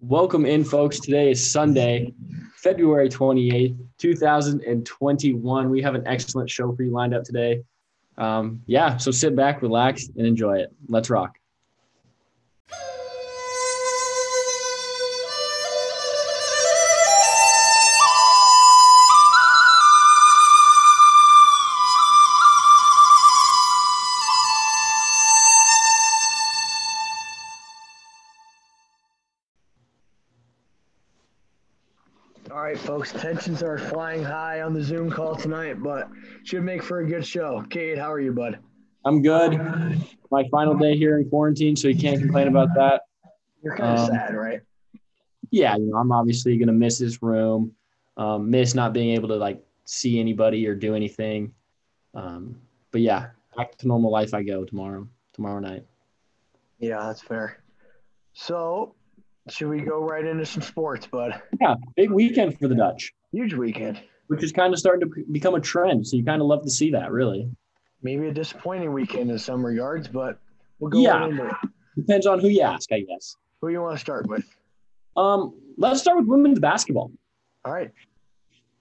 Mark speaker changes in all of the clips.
Speaker 1: Welcome in, folks. Today is Sunday, February 28th, 2021. We have an excellent show for you lined up today. Um, yeah, so sit back, relax, and enjoy it. Let's rock.
Speaker 2: Folks, tensions are flying high on the Zoom call tonight, but should make for a good show. Cade, how are you, bud?
Speaker 1: I'm good. My final day here in quarantine, so you can't complain about that.
Speaker 2: You're kind of
Speaker 1: Um,
Speaker 2: sad, right?
Speaker 1: Yeah, you know, I'm obviously gonna miss this room, um, miss not being able to like see anybody or do anything. Um, but yeah, back to normal life I go tomorrow, tomorrow night.
Speaker 2: Yeah, that's fair. So, should we go right into some sports, bud?
Speaker 1: Yeah, big weekend for the Dutch.
Speaker 2: Huge weekend.
Speaker 1: which is kind of starting to become a trend. So you kind of love to see that, really.
Speaker 2: Maybe a disappointing weekend in some regards, but we'll go
Speaker 1: Yeah.
Speaker 2: into it.
Speaker 1: Depends on who you ask, I guess.
Speaker 2: Who you want to start with?
Speaker 1: Um, let's start with women's basketball.
Speaker 2: All right.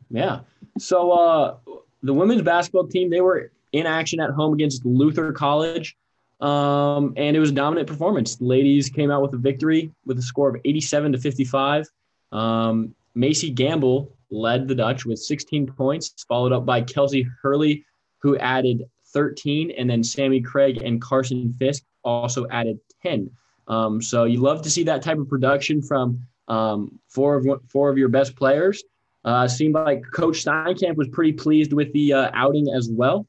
Speaker 1: Yeah. So uh, the women's basketball team they were in action at home against Luther College, um, and it was a dominant performance. The ladies came out with a victory with a score of 87 to 55. Um, Macy Gamble led the Dutch with 16 points, followed up by Kelsey Hurley, who added 13, and then Sammy Craig and Carson Fisk also added 10. Um, so you love to see that type of production from um, four of four of your best players. Uh, seemed like Coach Steinkamp was pretty pleased with the uh, outing as well.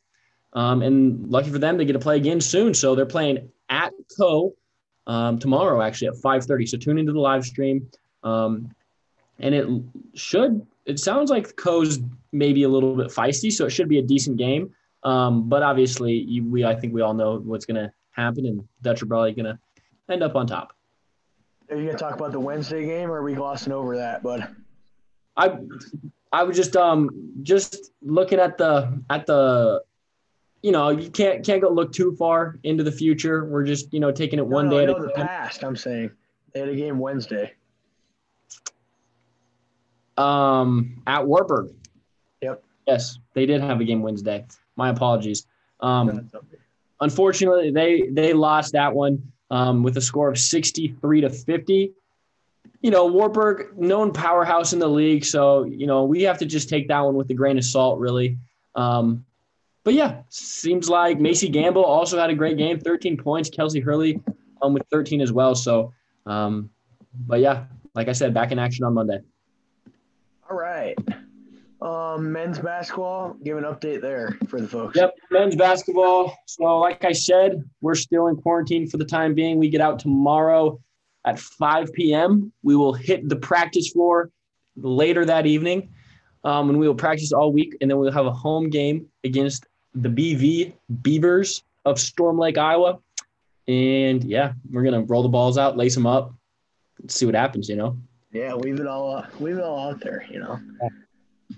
Speaker 1: Um, and lucky for them, they get to play again soon. So they're playing at Coe um, tomorrow, actually at 5:30. So tune into the live stream. Um, and it should. It sounds like Coe's maybe a little bit feisty, so it should be a decent game. Um, but obviously, you, we I think we all know what's going to happen, and Dutch are probably going to end up on top.
Speaker 2: Are you going to talk about the Wednesday game, or are we glossing over that, bud?
Speaker 1: I I was just um just looking at the at the you know you can't can't go look too far into the future. We're just you know taking it one
Speaker 2: no,
Speaker 1: day
Speaker 2: no,
Speaker 1: at a
Speaker 2: the
Speaker 1: time.
Speaker 2: past, I'm saying. They had a game Wednesday.
Speaker 1: Um, at Wartburg.
Speaker 2: Yep.
Speaker 1: Yes, they did have a game Wednesday. My apologies. Um,
Speaker 2: okay.
Speaker 1: unfortunately, they they lost that one um, with a score of 63 to 50. You know, Wartburg, known powerhouse in the league, so you know we have to just take that one with a grain of salt, really. Um, but yeah, seems like Macy Gamble also had a great game, 13 points. Kelsey Hurley um, with 13 as well. So, um, but yeah, like I said, back in action on Monday.
Speaker 2: All right. Um, men's basketball, give an update there for the folks.
Speaker 1: Yep, men's basketball. So, like I said, we're still in quarantine for the time being. We get out tomorrow at 5 p.m. We will hit the practice floor later that evening, um, and we will practice all week. And then we'll have a home game against the BV Beavers of Storm Lake, Iowa. And yeah, we're gonna roll the balls out, lace them up, see what happens. You know.
Speaker 2: Yeah, leave it all uh, leave it all out there, you know.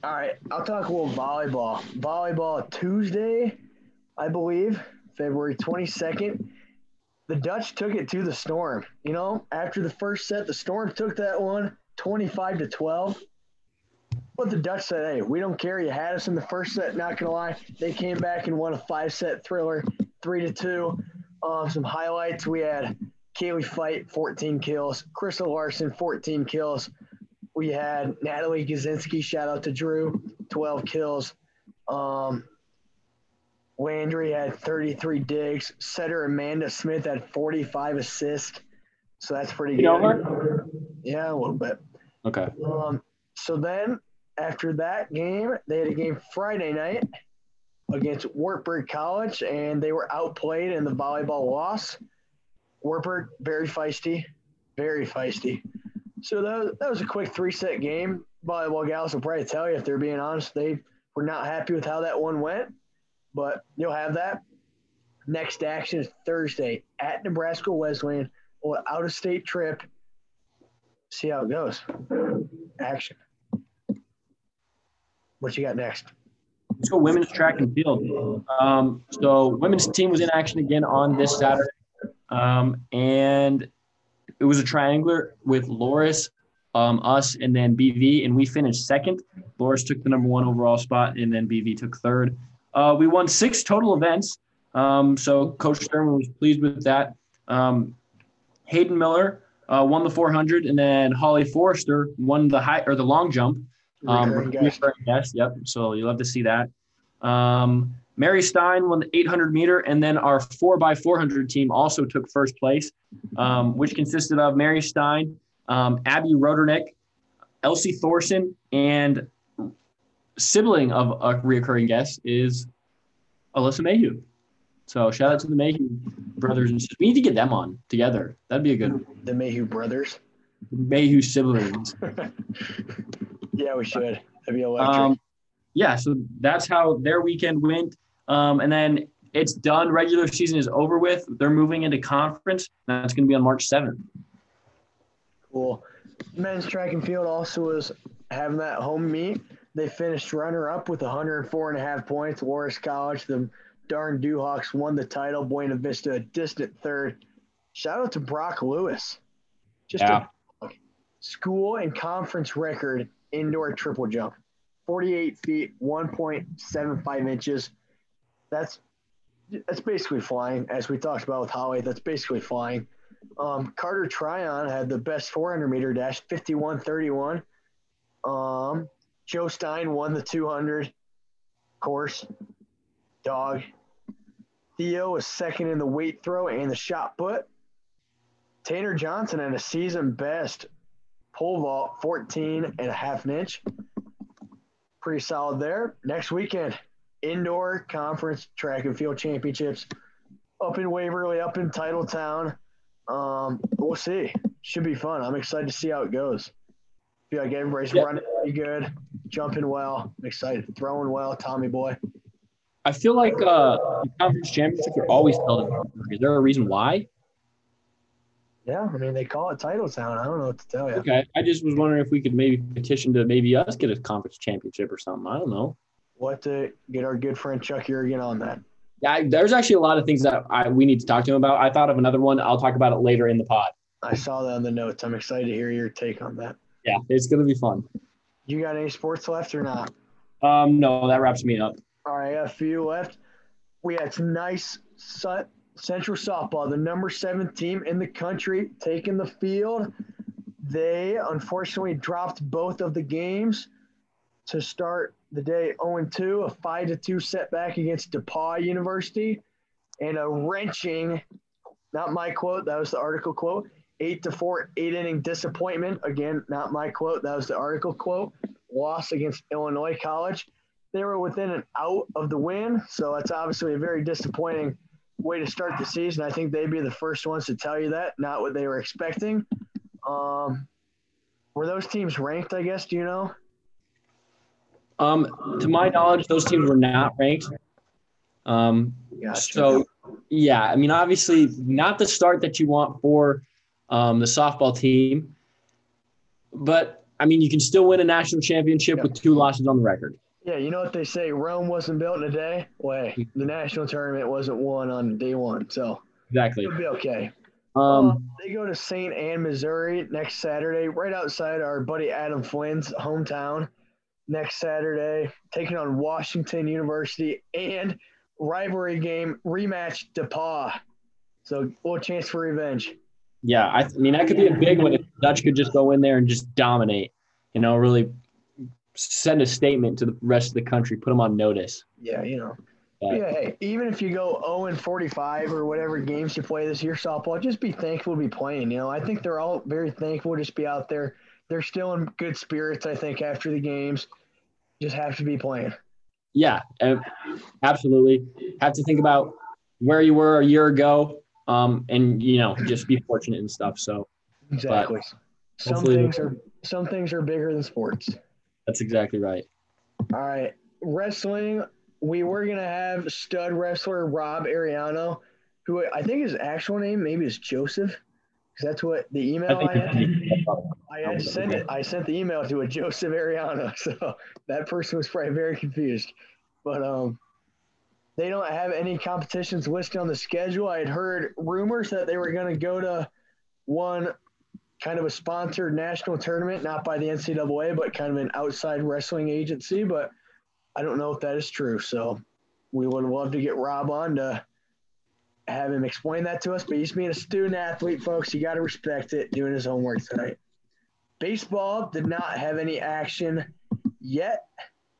Speaker 2: All right, I'll talk a little volleyball. Volleyball Tuesday, I believe, February 22nd. The Dutch took it to the Storm. You know, after the first set, the Storm took that one 25 to 12. But the Dutch said, hey, we don't care. You had us in the first set, not going to lie. They came back and won a five set thriller, 3 to 2. Um, some highlights we had Kaylee Fight, 14 kills. Crystal Larson, 14 kills. We had Natalie Gazinski, shout out to Drew, 12 kills. Um, Landry had 33 digs. Setter Amanda Smith had 45 assists. So that's pretty good. Yeah, a little bit.
Speaker 1: Okay.
Speaker 2: Um, so then after that game, they had a game Friday night against Wartburg College, and they were outplayed in the volleyball loss. Wartburg, very feisty, very feisty. So that was, that was a quick three set game. Volleyball gals will probably tell you if they're being honest, they were not happy with how that one went, but you'll have that. Next action is Thursday at Nebraska Wesleyan, out of state trip. See how it goes. Action. What you got next?
Speaker 1: Let's go women's track and field. Um, so women's team was in action again on this Saturday, um, and it was a triangular with Loras, um, us, and then BV, and we finished second. Loras took the number one overall spot, and then BV took third. Uh, we won six total events, um, so Coach Thurman was pleased with that. Um, Hayden Miller uh, won the 400, and then Holly Forrester won the high or the long jump. Um,
Speaker 2: Recurring guest.
Speaker 1: recurring guest, Yep. So you love to see that. Um, Mary Stein won the 800 meter, and then our 4x400 team also took first place, um, which consisted of Mary Stein, um, Abby Rodernick, Elsie Thorson, and sibling of a reoccurring guest is Alyssa Mayhew. So shout out to the Mayhew brothers and sisters. We need to get them on together. That'd be a good
Speaker 2: The Mayhew brothers.
Speaker 1: Mayhew siblings.
Speaker 2: Yeah, we should. That'd be electric.
Speaker 1: Um, yeah, so that's how their weekend went. Um, and then it's done. Regular season is over with. They're moving into conference. That's going to be on March 7th.
Speaker 2: Cool. Men's track and field also was having that home meet. They finished runner up with 104 and a half points. Loras College, the darn Duhawks won the title. Buena Vista a distant third. Shout out to Brock Lewis. Just
Speaker 1: Yeah.
Speaker 2: a school and conference record indoor triple jump. 48 feet, 1.75 inches. That's that's basically flying, as we talked about with Holly. That's basically flying. Um, Carter Tryon had the best 400 meter dash, 51.31. Um, Joe Stein won the 200 course. Dog. Theo was second in the weight throw and the shot put. Tanner Johnson had a season best pole vault, 14 and a half an inch. Pretty solid there. Next weekend, indoor conference track and field championships up in Waverly, up in Titletown. Um, we'll see. Should be fun. I'm excited to see how it goes. Feel like everybody's
Speaker 1: Yeah.
Speaker 2: running pretty good, jumping well. I'm excited, throwing well. Tommy boy.
Speaker 1: I feel like uh, the conference championships are always held in Pittsburgh. Is there a reason why?
Speaker 2: Yeah, I mean they call it Title Town. I don't know what to tell you.
Speaker 1: Okay. I just was wondering if we could maybe petition to maybe us get a conference championship or something. I don't know.
Speaker 2: What to get our good friend Chuck Jurgen on that.
Speaker 1: Yeah, there's actually a lot of things that I, we need to talk to him about. I thought of another one. I'll talk about it later in the pod.
Speaker 2: I saw that on the notes. I'm excited to hear your take on that.
Speaker 1: Yeah, it's going to be fun.
Speaker 2: You got any sports left or not?
Speaker 1: Um, no, that wraps me up.
Speaker 2: All right, I got a few left. We had some nice Su- Central softball, the number seven team in the country, taking the field. They unfortunately dropped both of the games to start the day 0 2, a 5 to 2 setback against DePauw University, and a wrenching, not my quote, that was the article quote, 8 to 4, eight inning disappointment. Again, not my quote, that was the article quote, loss against Illinois College they were within an out of the win. So that's obviously a very disappointing way to start the season. I think they'd be the first ones to tell you that, not what they were expecting. Um, were those teams ranked, I guess? Do you know?
Speaker 1: Um, to my knowledge, those teams were not ranked. Um,
Speaker 2: Gotcha.
Speaker 1: So, yeah, I mean, obviously, not the start that you want for um, the softball team, but I mean, you can still win a national championship with two losses on the record.
Speaker 2: Yeah, you know what they say Rome wasn't built in a day? Way. The national tournament wasn't won on day one. So
Speaker 1: Exactly.
Speaker 2: it'll be okay.
Speaker 1: Um,
Speaker 2: Uh, they go to St. Anne, Missouri next Saturday, right outside our buddy Adam Flynn's hometown. Next Saturday, taking on Washington University and rivalry game rematch DePauw. So a little chance for revenge.
Speaker 1: yeah, I, I mean, that could be a big one if Dutch could just go in there and just dominate, you know, really send a statement to the rest of the country, put them on notice.
Speaker 2: Yeah, you know.
Speaker 1: But-
Speaker 2: yeah, hey, even if you go 0 and 45 or whatever games you play this year, softball, just be thankful to be playing. You know, I think they're all very thankful to just be out there. They're still in good spirits, I think, after the games. Just have to be playing.
Speaker 1: Yeah, absolutely. Have to think about where you were a year ago, um, and you know, just be fortunate and stuff. So
Speaker 2: Exactly. Some things are some things are bigger than sports.
Speaker 1: That's exactly right.
Speaker 2: All right, wrestling. We were gonna have stud wrestler Rob Ariano, who I think his actual name maybe is Joseph, because that's what the email
Speaker 1: I
Speaker 2: I, had. I had sent it. I sent the email to a Joseph Ariano, so that person was probably very confused. But um, they don't have any competitions listed on the schedule. I had heard rumors that they were going to go to one kind of a sponsored national tournament, not by the NCAA, but kind of an outside wrestling agency. But I don't know if that is true. So we would love to get Rob on to have him explain that to us. But he's being a student athlete, folks. You got to respect it, doing his homework tonight. Baseball did not have any action yet.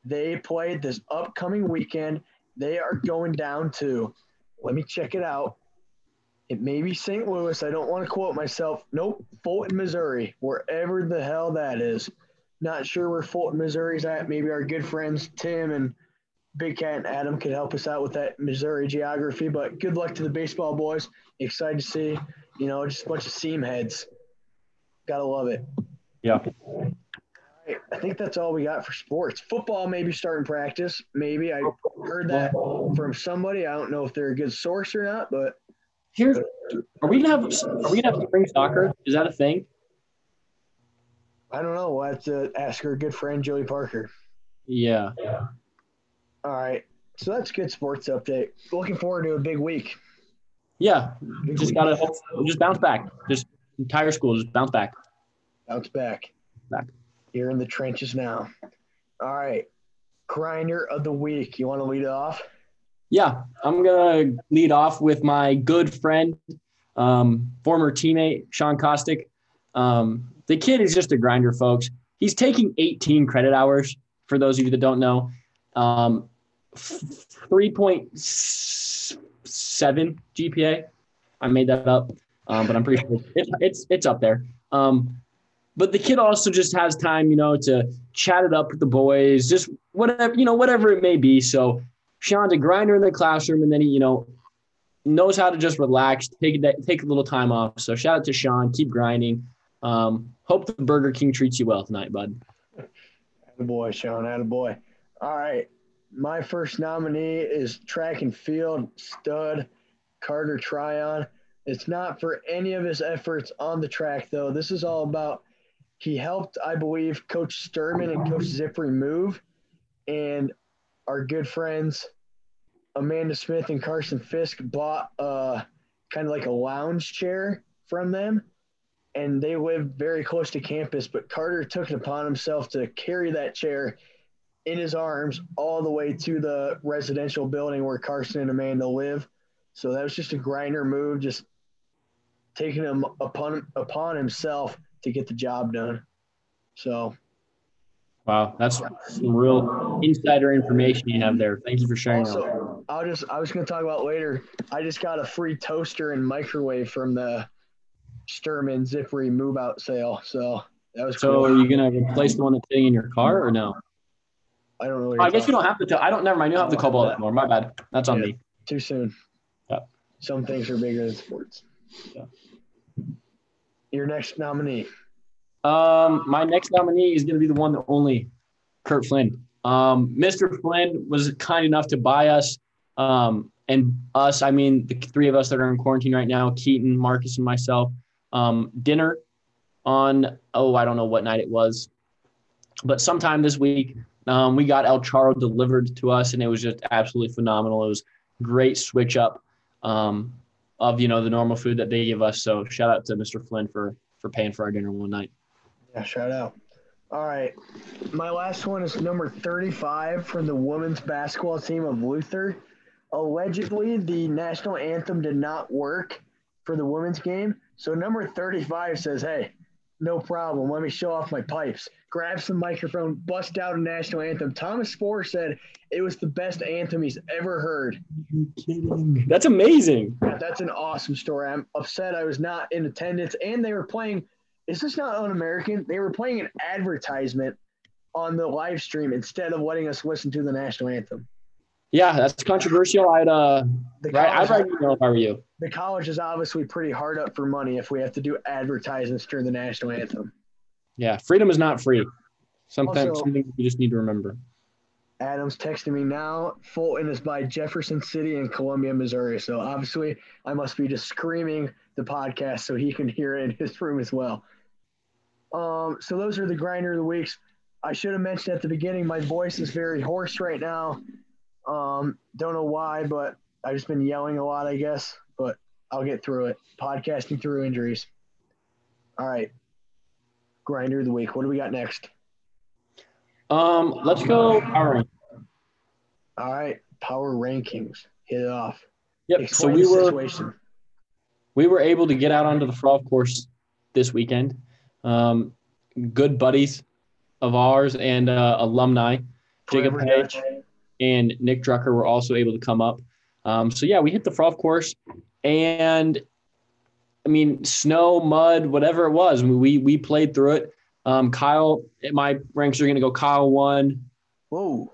Speaker 2: They played this upcoming weekend. They are going down to, let me check it out. It may be St. Louis. I don't want to quote myself. Nope, Fulton, Missouri, wherever the hell that is. Not sure where Fulton, Missouri's at. Maybe our good friends Tim and Big Cat and Adam could help us out with that Missouri geography. But good luck to the baseball boys. Excited to see, you know, just a bunch of seam heads. Gotta love it.
Speaker 1: Yeah.
Speaker 2: I think that's all we got for sports. Football maybe starting practice. Maybe I heard that from somebody. I don't know if they're a good source or not, but
Speaker 1: Here's are we gonna have are we gonna have spring soccer? Is that a thing?
Speaker 2: I don't know. We'll have to ask our good friend Joey Parker.
Speaker 1: Yeah.
Speaker 2: All right. So that's good sports update. Looking forward to a big week.
Speaker 1: Yeah. We just gotta just bounce back. Just entire school, just bounce back.
Speaker 2: Bounce back.
Speaker 1: Back.
Speaker 2: You're in the trenches now. All right. Grinder of the week. You want to lead it off?
Speaker 1: Yeah, I'm gonna lead off with my good friend, um, former teammate Sean Kostick. Um, the kid is just a grinder, folks. He's taking 18 credit hours. For those of you that don't know, um, 3.7 GPA. I made that up, um, but I'm pretty sure it, it's it's up there. Um, but the kid also just has time, you know, to chat it up with the boys, just whatever, you know, whatever it may be. So Sean's a grinder in the classroom, and then he, you know, knows how to just relax, take a, take a little time off. So shout out to Sean. Keep grinding. Um, hope the Burger King treats you well tonight, bud.
Speaker 2: boy, Sean. boy. All right. My first nominee is track and field stud Carter Tryon. It's not for any of his efforts on the track, though. This is all about he helped, I believe, Coach Sturman and Coach Zippery move. And our good friends Amanda Smith and Carson Fisk bought uh, kind of like a lounge chair from them, and they live very close to campus. But Carter took it upon himself to carry that chair in his arms all the way to the residential building where Carson and Amanda live. So that was just a grinder move, just taking him upon upon himself to get the job done. So
Speaker 1: Wow, that's some real insider information you have there. Thank you for sharing
Speaker 2: also, that. I'll just I was going to talk about later. I just got a free toaster and microwave from the Sturman Zippery move out sale. So that was
Speaker 1: So
Speaker 2: cool.
Speaker 1: are you going to replace the one that's sitting in your car or no?
Speaker 2: I don't know.
Speaker 1: Oh, I guess you don't have to tell. I don't never mind. You don't have to call that more. My bad. That's on
Speaker 2: Yeah.
Speaker 1: me.
Speaker 2: Too soon.
Speaker 1: Yeah.
Speaker 2: Some things are bigger than sports.
Speaker 1: Yeah.
Speaker 2: Your next nominee.
Speaker 1: Um, my next nominee is going to be the one that only Kurt Flynn. Um, Mr. Flynn was kind enough to buy us, um, and us, I mean, the three of us that are in quarantine right now, Keaton, Marcus, and myself, um, dinner on, oh, I don't know what night it was, but sometime this week, um, we got El Charo delivered to us, and it was just absolutely phenomenal. It was great switch up um, of, you know, the normal food that they give us. So shout out to Mr. Flynn for, for paying for our dinner one night.
Speaker 2: Yeah, shout out. All right. My last one is number 35 from the women's basketball team of Luther. Allegedly, the national anthem did not work for the women's game. So number 35 says, hey, no problem. Let me show off my pipes. Grab some microphone, bust out a national anthem. Thomas Spohr said it was the best anthem he's ever heard.
Speaker 1: you kidding? That's amazing.
Speaker 2: That's an awesome story. I'm upset I was not in attendance. And they were playing, is this not un American? They were playing an advertisement on the live stream instead of letting us listen to the national anthem.
Speaker 1: Yeah, that's controversial. I'd uh,
Speaker 2: The
Speaker 1: right, I'd write email if I were you.
Speaker 2: the college is obviously pretty hard up for money if we have to do advertisements during the national anthem.
Speaker 1: Yeah, freedom is not free. Sometimes
Speaker 2: Also-
Speaker 1: something you just need to remember.
Speaker 2: Adam's texting me now. Fulton is by Jefferson City in Columbia, Missouri. So obviously, I must be just screaming the podcast so he can hear it in his room as well. Um, so those are the grinder of the weeks. I should have mentioned at the beginning, my voice is very hoarse right now. Um, don't know why, but I've just been yelling a lot, I guess. But I'll get through it. Podcasting through injuries. All right. grinder of the week. What do we got next?
Speaker 1: Um, let's go power.
Speaker 2: All right, power rankings. Hit it off.
Speaker 1: Yep.
Speaker 2: Explain
Speaker 1: so we were we were able to get out onto the frolf course this weekend. Um, good buddies of ours and uh, alumni, Jacob
Speaker 2: Forever
Speaker 1: Hay
Speaker 2: Dutch.
Speaker 1: and Nick Drucker were also able to come up. Um, so yeah, we hit the frolf course, and I mean snow, mud, whatever it was, we we played through it. Um, Kyle, my ranks are going to go. Kyle won.
Speaker 2: Whoa.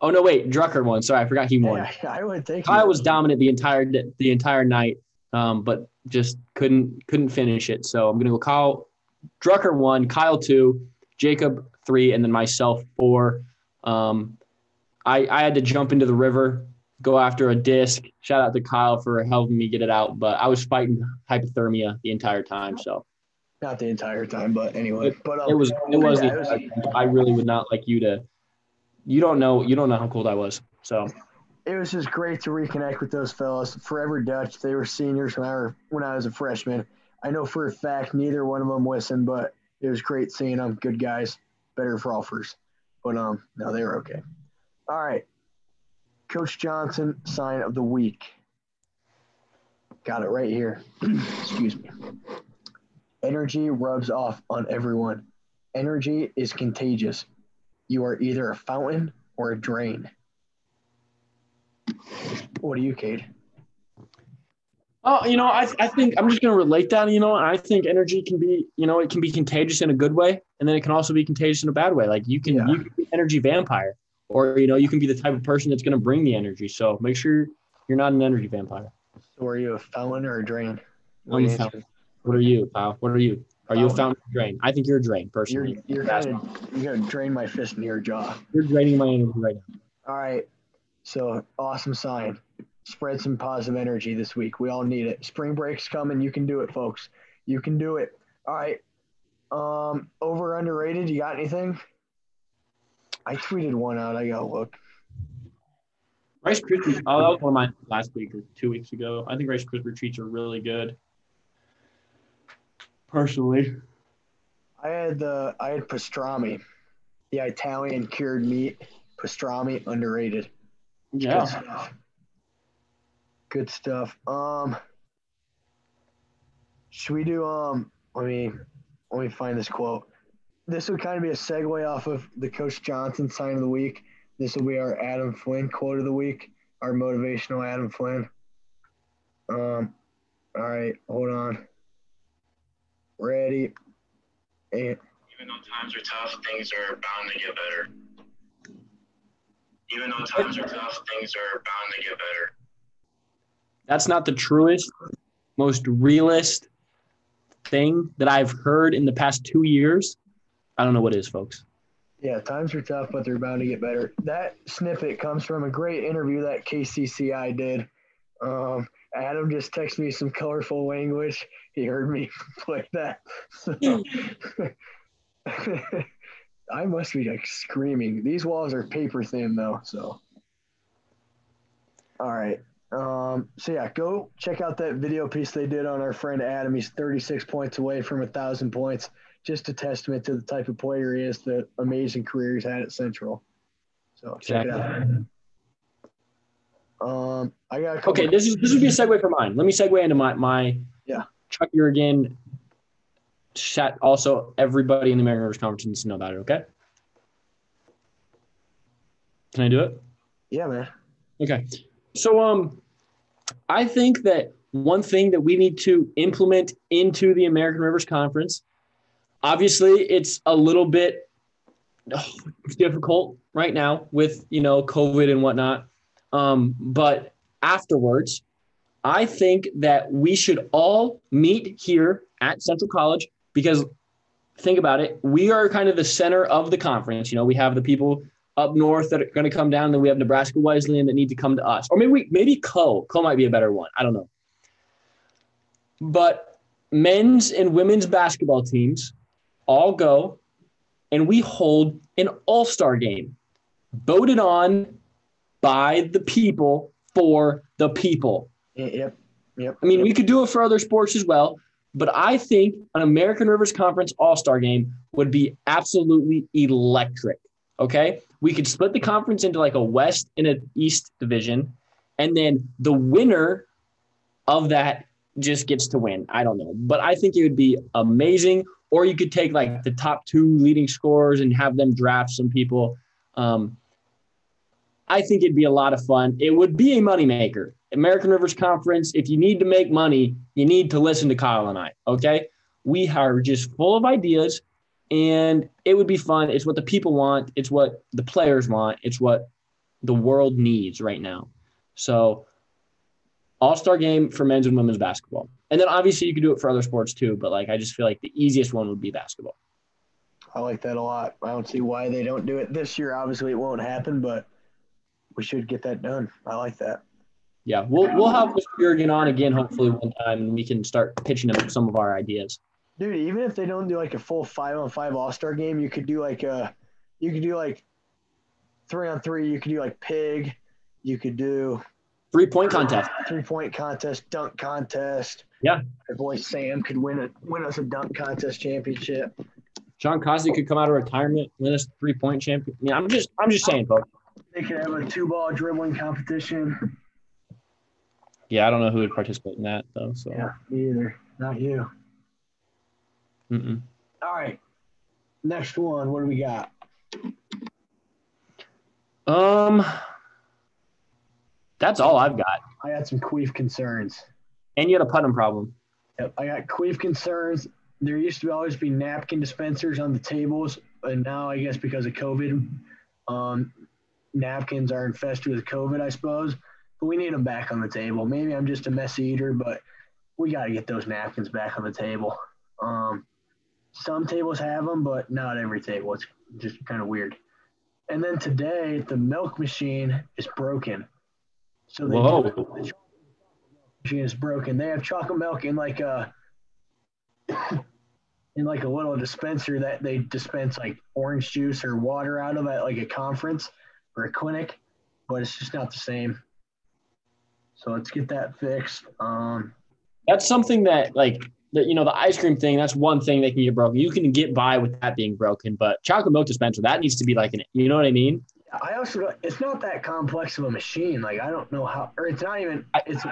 Speaker 1: Oh no, wait, Drucker won. Sorry, I forgot he won.
Speaker 2: Yeah, I would think
Speaker 1: Kyle was dominant the entire the entire night, um, but just couldn't couldn't finish it. So I'm gonna go Kyle Drucker one, Kyle two, Jacob three, and then myself four. Um, I I had to jump into the river, go after a disc. Shout out to Kyle for helping me get it out, but I was fighting hypothermia the entire time. So
Speaker 2: not the entire time, but anyway. But um,
Speaker 1: it was it was,
Speaker 2: yeah, it was
Speaker 1: I really would not like you to. You don't know you don't know how cold I was. So
Speaker 2: it was just great to reconnect with those fellas. Forever Dutch. They were seniors when I were when I was a freshman. I know for a fact neither one of them listened, but it was great seeing them. Good guys, better frolfers. But um, no, they were okay. All right, Coach Johnson sign of the week. Got it right here. Excuse me. Energy rubs off on everyone. Energy is contagious. You are either a fountain or a drain. What do you, Cade?
Speaker 1: Oh, you know, I, I think I'm just going to relate that. You know, I think energy can be, you know, it can be contagious in a good way, and then it can also be contagious in a bad way. Like you can,
Speaker 2: Yeah.
Speaker 1: you can be an energy vampire, or you know, you can be the type of person that's going to bring the energy. So make sure you're not an energy vampire.
Speaker 2: So are you a fountain or a drain? What
Speaker 1: I'm a. What are you, pal? What are you? Are you a
Speaker 2: Fountain.
Speaker 1: drain? I think you're a drain,
Speaker 2: You're
Speaker 1: personally.
Speaker 2: you're gonna you're gonna drain my fist into your jaw.
Speaker 1: You're draining my energy right now.
Speaker 2: All right. So awesome sign. Spread some positive energy this week. We all need it. Spring break's coming. You can do it, folks. You can do it. All right. Um, over underrated. You got anything? I tweeted one out. I gotta look.
Speaker 1: Rice Krispies. Oh, that was one of mine last week or two weeks ago. I think Rice Krispie treats are really good. Personally,
Speaker 2: I had the I had pastrami, the Italian cured meat. Pastrami underrated.
Speaker 1: Yeah.
Speaker 2: Good stuff. Um, should we do? Um, let me let me find this quote. This would kind of be a segue off of the Coach Johnson sign of the week. This will be our Adam Flynn quote of the week. Our motivational Adam Flynn. Um, all right, hold on. Ready. And
Speaker 3: Even though times are tough, things are bound to get better. Even though times are tough, things are bound to get better.
Speaker 1: That's not the truest, most realist thing that I've heard in the past two years. I don't know what is, folks.
Speaker 2: Yeah, times are tough, but they're bound to get better. That snippet comes from a great interview that KCCI did. Um, Adam just texted me some colorful language. He heard me play that. So, I must be like screaming. These walls are paper thin though, so. All right. Um, so yeah, go check out that video piece they did on our friend Adam. He's 36 points away from a thousand points just a testament to the type of player he is, the amazing career he's had at Central. So check it out. Um, I got a couple.
Speaker 1: Okay, this is this would be a segue for mine. Let me segue into my my
Speaker 2: Yeah.
Speaker 1: Chuck Jurgen chat. Also, everybody in the American Rivers Conference needs to know about it. Okay. Can I do it?
Speaker 2: Yeah, man.
Speaker 1: Okay. So um I think that one thing that we need to implement into the American Rivers Conference, obviously it's a little bit oh, difficult right now with, you know, COVID and whatnot. Um, but afterwards, I think that we should all meet here at Central College because think about it, we are kind of the center of the conference. You know, we have the people up north that are going to come down. Then we have Nebraska Wesleyan that need to come to us, or maybe we, maybe Coe. Coe might be a better one. I don't know. But men's and women's basketball teams all go, and we hold an All Star game, voted on by the people for the people.
Speaker 2: Y- Yep.
Speaker 1: I mean, we could do it for other sports as well, But I think an American Rivers Conference All Star game would be absolutely electric. Okay. We could split the conference into like a West and an East division. And then the winner of that just gets to win. I don't know. But I think it would be amazing. Or you could take like the top two leading scorers and have them draft some people. Um, I think it'd be a lot of fun. It would be a moneymaker. American Rivers Conference, if you need to make money, you need to listen to Kyle and I. Okay. We are just full of ideas and it would be fun. It's what the people want, it's what the players want, it's what the world needs right now. So, all star game for men's and women's basketball. And then obviously you could do it for other sports too, but like I just feel like the easiest one would be basketball.
Speaker 2: I like that a lot. I don't see why they don't do it this year. Obviously, it won't happen, but we should get that done. I like that.
Speaker 1: Yeah, we'll we'll have Mr. Jurgen on again hopefully one time, and we can start pitching him some of our ideas.
Speaker 2: Dude, even if they don't do like a full five on five All Star game, you could do like a, you could do like three on three. You could do like pig. You could do
Speaker 1: three point contest,
Speaker 2: three point contest, dunk contest.
Speaker 1: Yeah,
Speaker 2: our boy Sam could win a win us a dunk contest championship.
Speaker 1: John Cosby could come out of retirement, win us three point champion. I mean, I'm just I'm just saying, folks.
Speaker 2: They could have a two ball dribbling competition.
Speaker 1: Yeah, I don't know who would participate in that though. So
Speaker 2: yeah, me either. Not you.
Speaker 1: Mm-mm.
Speaker 2: All right. Next one. What do we got?
Speaker 1: Um, that's all I've got.
Speaker 2: I got some queef concerns.
Speaker 1: And you had a Putnam problem.
Speaker 2: Yep, I got queef concerns. There used to always be napkin dispensers on the tables, and now I guess because of COVID, um, napkins are infested with COVID, I suppose. But we need them back on the table. Maybe I'm just a messy eater, but we got to get those napkins back on the table. Um, some tables have them, but not every table. It's just kind of weird. And then today, the milk machine is broken. So they
Speaker 1: Whoa.
Speaker 2: the machine is broken. They have chocolate milk in like a in like a little dispenser that they dispense like orange juice or water out of at like a conference or a clinic, but it's just not the same. So let's get that fixed. Um,
Speaker 1: That's something that like the, you know the ice cream thing. That's one thing that can get broken. You can get by with that being broken, but chocolate milk dispenser that needs to be like an. You know what I mean?
Speaker 2: I also it's not that complex of a machine. Like I don't know how, or it's not even. It's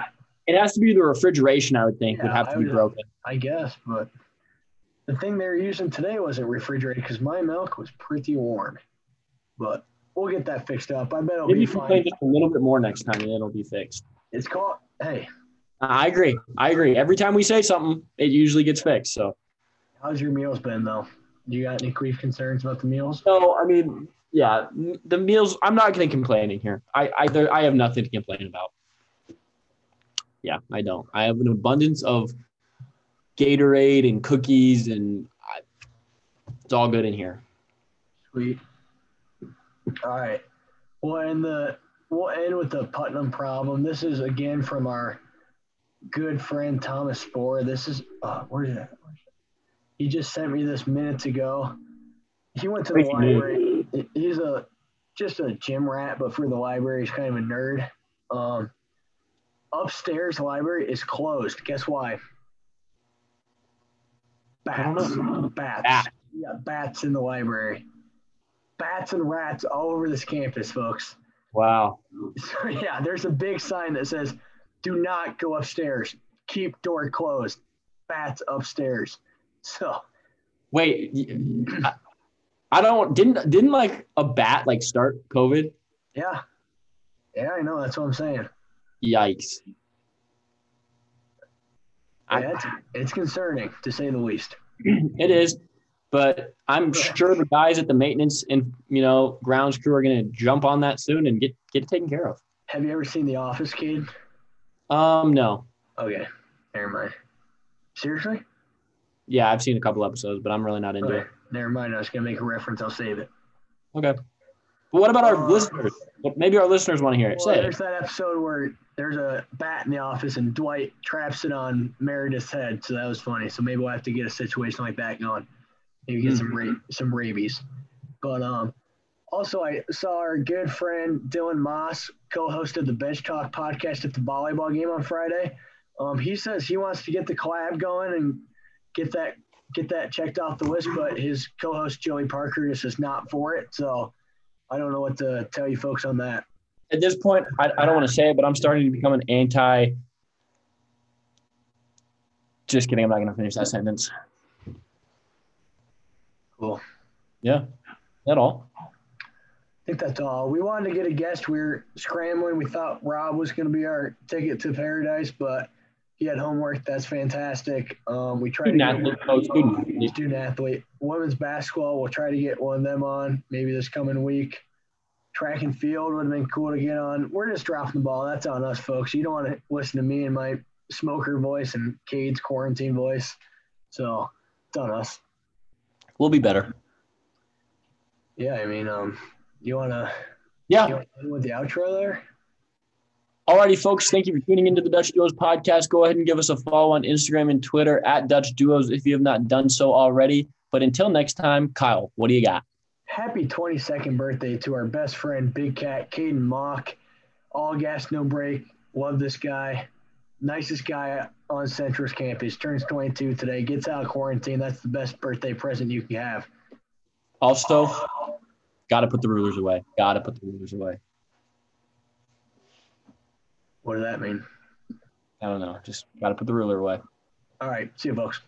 Speaker 1: It has to be the refrigeration. I would think would
Speaker 2: Yeah,
Speaker 1: have
Speaker 2: I
Speaker 1: to be
Speaker 2: would-
Speaker 1: broken.
Speaker 2: I guess, but the thing they were using today wasn't refrigerated because my milk was pretty warm. But we'll get that fixed up. I bet it'll
Speaker 1: Maybe
Speaker 2: be
Speaker 1: if you play
Speaker 2: fine.
Speaker 1: just a little bit more next time, and it'll be fixed.
Speaker 2: It's called. Hey,
Speaker 1: I agree. I agree. Every time we say something, it usually gets fixed. So
Speaker 2: how's your meals been though? Do you got any queef concerns about the meals?
Speaker 1: no, I mean, yeah, the meals. I'm not going to complain in here. I I there, I have nothing to complain about. Yeah, I don't. I have an abundance of Gatorade and cookies, and I, it's all good in here.
Speaker 2: Sweet. All right. We'll end the we'll end with the Putnam problem. This is again from our good friend Thomas Spohr. This is uh, where's it? He just sent me this minutes ago. He went to the
Speaker 1: news.
Speaker 2: library. He's a just a gym rat, but for the library, he's kind of a nerd. Um, upstairs library is closed. Guess why? Bats. Bats.
Speaker 1: Bats.
Speaker 2: Yeah, bats in the library. Bats and rats all over this campus, folks.
Speaker 1: Wow.
Speaker 2: So, yeah, there's a big sign that says, "Do not go upstairs. Keep door closed. Bats upstairs." So
Speaker 1: Wait, I don't didn't didn't like a bat like start COVID?
Speaker 2: yeah, yeah, I know. That's what I'm saying.
Speaker 1: Yikes.
Speaker 2: Yeah, it's, it's concerning to say the least.
Speaker 1: It is, but I'm sure the guys at the maintenance and you know grounds crew are gonna jump on that soon and get get it taken care of.
Speaker 2: Have you ever seen The Office, kid?
Speaker 1: Um, no,
Speaker 2: Okay, never mind. Seriously?
Speaker 1: yeah, I've seen a couple episodes, but I'm really not into
Speaker 2: Okay,
Speaker 1: it.
Speaker 2: never mind. I was gonna make a reference. I'll save it.
Speaker 1: Okay, but what about our
Speaker 2: Uh,
Speaker 1: listeners? Maybe our listeners want to hear it.
Speaker 2: Well,
Speaker 1: Say
Speaker 2: there's
Speaker 1: it.
Speaker 2: that episode where there's a bat in the office and Dwight traps it on Meredith's head, so that was funny. So maybe we'll have to get a situation like that going. Maybe get some ra- some rabies. But um, also I saw our good friend Dylan Moss co-hosted the Bench Talk podcast at the volleyball game on Friday. Um, he says he wants to get the collab going and get that get that checked off the list. But his co-host Joey Parker just is not for it, so I don't know what to tell you folks on that.
Speaker 1: At this point, I, I don't want to say it, but I'm starting to become an anti. Just kidding. I'm not going to finish that sentence.
Speaker 2: Cool.
Speaker 1: Yeah, that all.
Speaker 2: I think that's all. We wanted to get a guest. We were scrambling. We thought Rob was going to be our ticket to paradise, but he had homework. That's fantastic. Um, we tried
Speaker 1: Student
Speaker 2: to
Speaker 1: athlete,
Speaker 2: get
Speaker 1: coach, student athlete.
Speaker 2: student athlete. Women's basketball, we'll try to get one of them on maybe this coming week. Track and field would have been cool to get on. We're just dropping the ball. That's on us, folks. You don't want to listen to me and my smoker voice and Cade's quarantine voice. So it's on us.
Speaker 1: We'll be better.
Speaker 2: Yeah, I mean, um, you wanna
Speaker 1: Yeah.
Speaker 2: you wanna end with the outro there?
Speaker 1: Alrighty, folks. Thank you for tuning into the Dutch Duos podcast. Go ahead and give us a follow on Instagram and Twitter at Dutch Duos if you have not done so already. But until next time, Kyle, what do you got?
Speaker 2: Happy 22nd birthday to our best friend, Big Cat, Caden Mock. All gas, no brake. Love this guy. Nicest guy on Central's campus. Turns 22 today. Gets out of quarantine. That's the best birthday present you can have.
Speaker 1: Also, got to put the rulers away. Got to put the rulers away.
Speaker 2: What does that mean?
Speaker 1: I don't know. Just got to put the ruler away.
Speaker 2: All right. See you, folks.